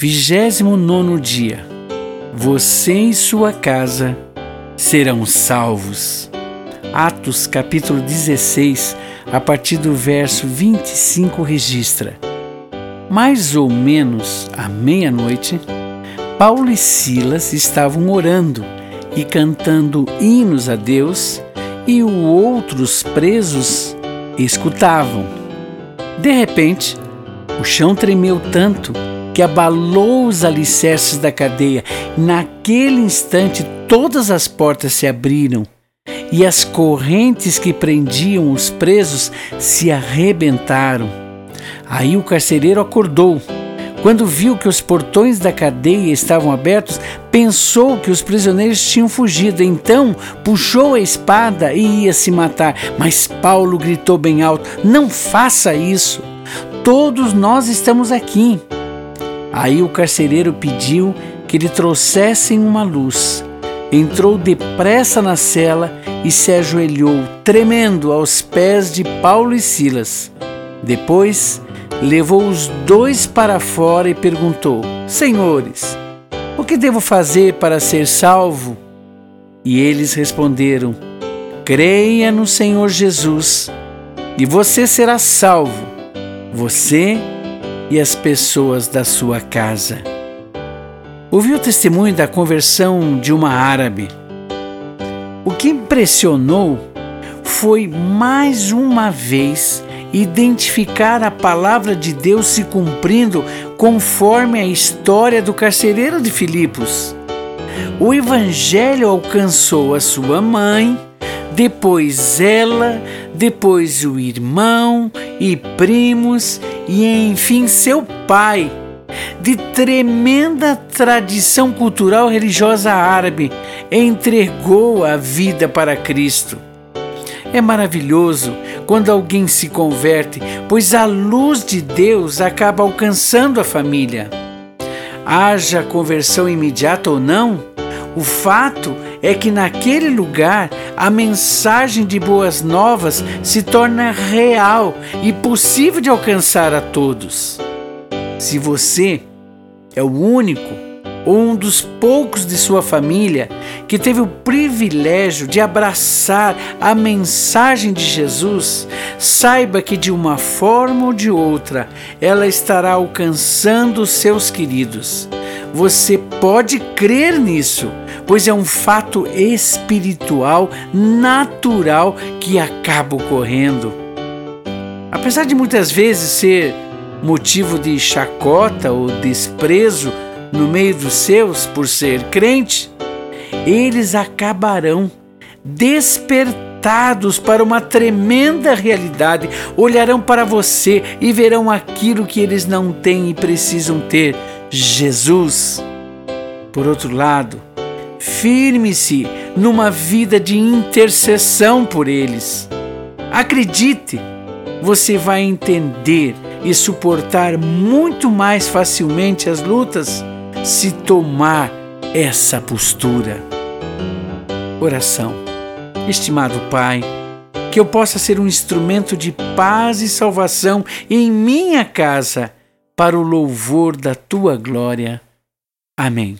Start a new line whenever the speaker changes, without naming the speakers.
Vigésimo nono dia. Você e sua casa serão salvos. Atos capítulo 16, a partir do verso 25 registra. Mais ou menos à meia-noite, Paulo e Silas estavam orando e cantando hinos a Deus, e os outros presos escutavam. De repente, o chão tremeu tanto que abalou os alicerces da cadeia. Naquele instante, todas as portas se abriram e as correntes que prendiam os presos se arrebentaram. Aí o carcereiro acordou. Quando viu que os portões da cadeia estavam abertos, pensou que os prisioneiros tinham fugido. Então puxou a espada e ia se matar. Mas Paulo gritou bem alto: Não faça isso! Todos nós estamos aqui. Aí o carcereiro pediu que lhe trouxessem uma luz. Entrou depressa na cela e se ajoelhou, tremendo, aos pés de Paulo e Silas. Depois levou os dois para fora e perguntou: Senhores, o que devo fazer para ser salvo? E eles responderam: Creia no Senhor Jesus e você será salvo você e as pessoas da sua casa. Ouvi o testemunho da conversão de uma árabe. O que impressionou foi mais uma vez identificar a palavra de Deus se cumprindo conforme a história do carcereiro de Filipos. O evangelho alcançou a sua mãe, depois ela, depois o irmão e primos e enfim seu pai. De tremenda tradição cultural religiosa árabe, entregou a vida para Cristo. É maravilhoso quando alguém se converte, pois a luz de Deus acaba alcançando a família. Haja conversão imediata ou não, o fato é que naquele lugar a mensagem de boas novas se torna real e possível de alcançar a todos. Se você é o único ou um dos poucos de sua família que teve o privilégio de abraçar a mensagem de Jesus, saiba que de uma forma ou de outra ela estará alcançando os seus queridos. Você pode crer nisso pois é um fato espiritual natural que acaba ocorrendo. Apesar de muitas vezes ser motivo de chacota ou desprezo no meio dos seus por ser crente, eles acabarão despertados para uma tremenda realidade, olharão para você e verão aquilo que eles não têm e precisam ter: Jesus. Por outro lado, Firme-se numa vida de intercessão por eles. Acredite, você vai entender e suportar muito mais facilmente as lutas se tomar essa postura. Oração. Estimado Pai, que eu possa ser um instrumento de paz e salvação em minha casa para o louvor da tua glória. Amém.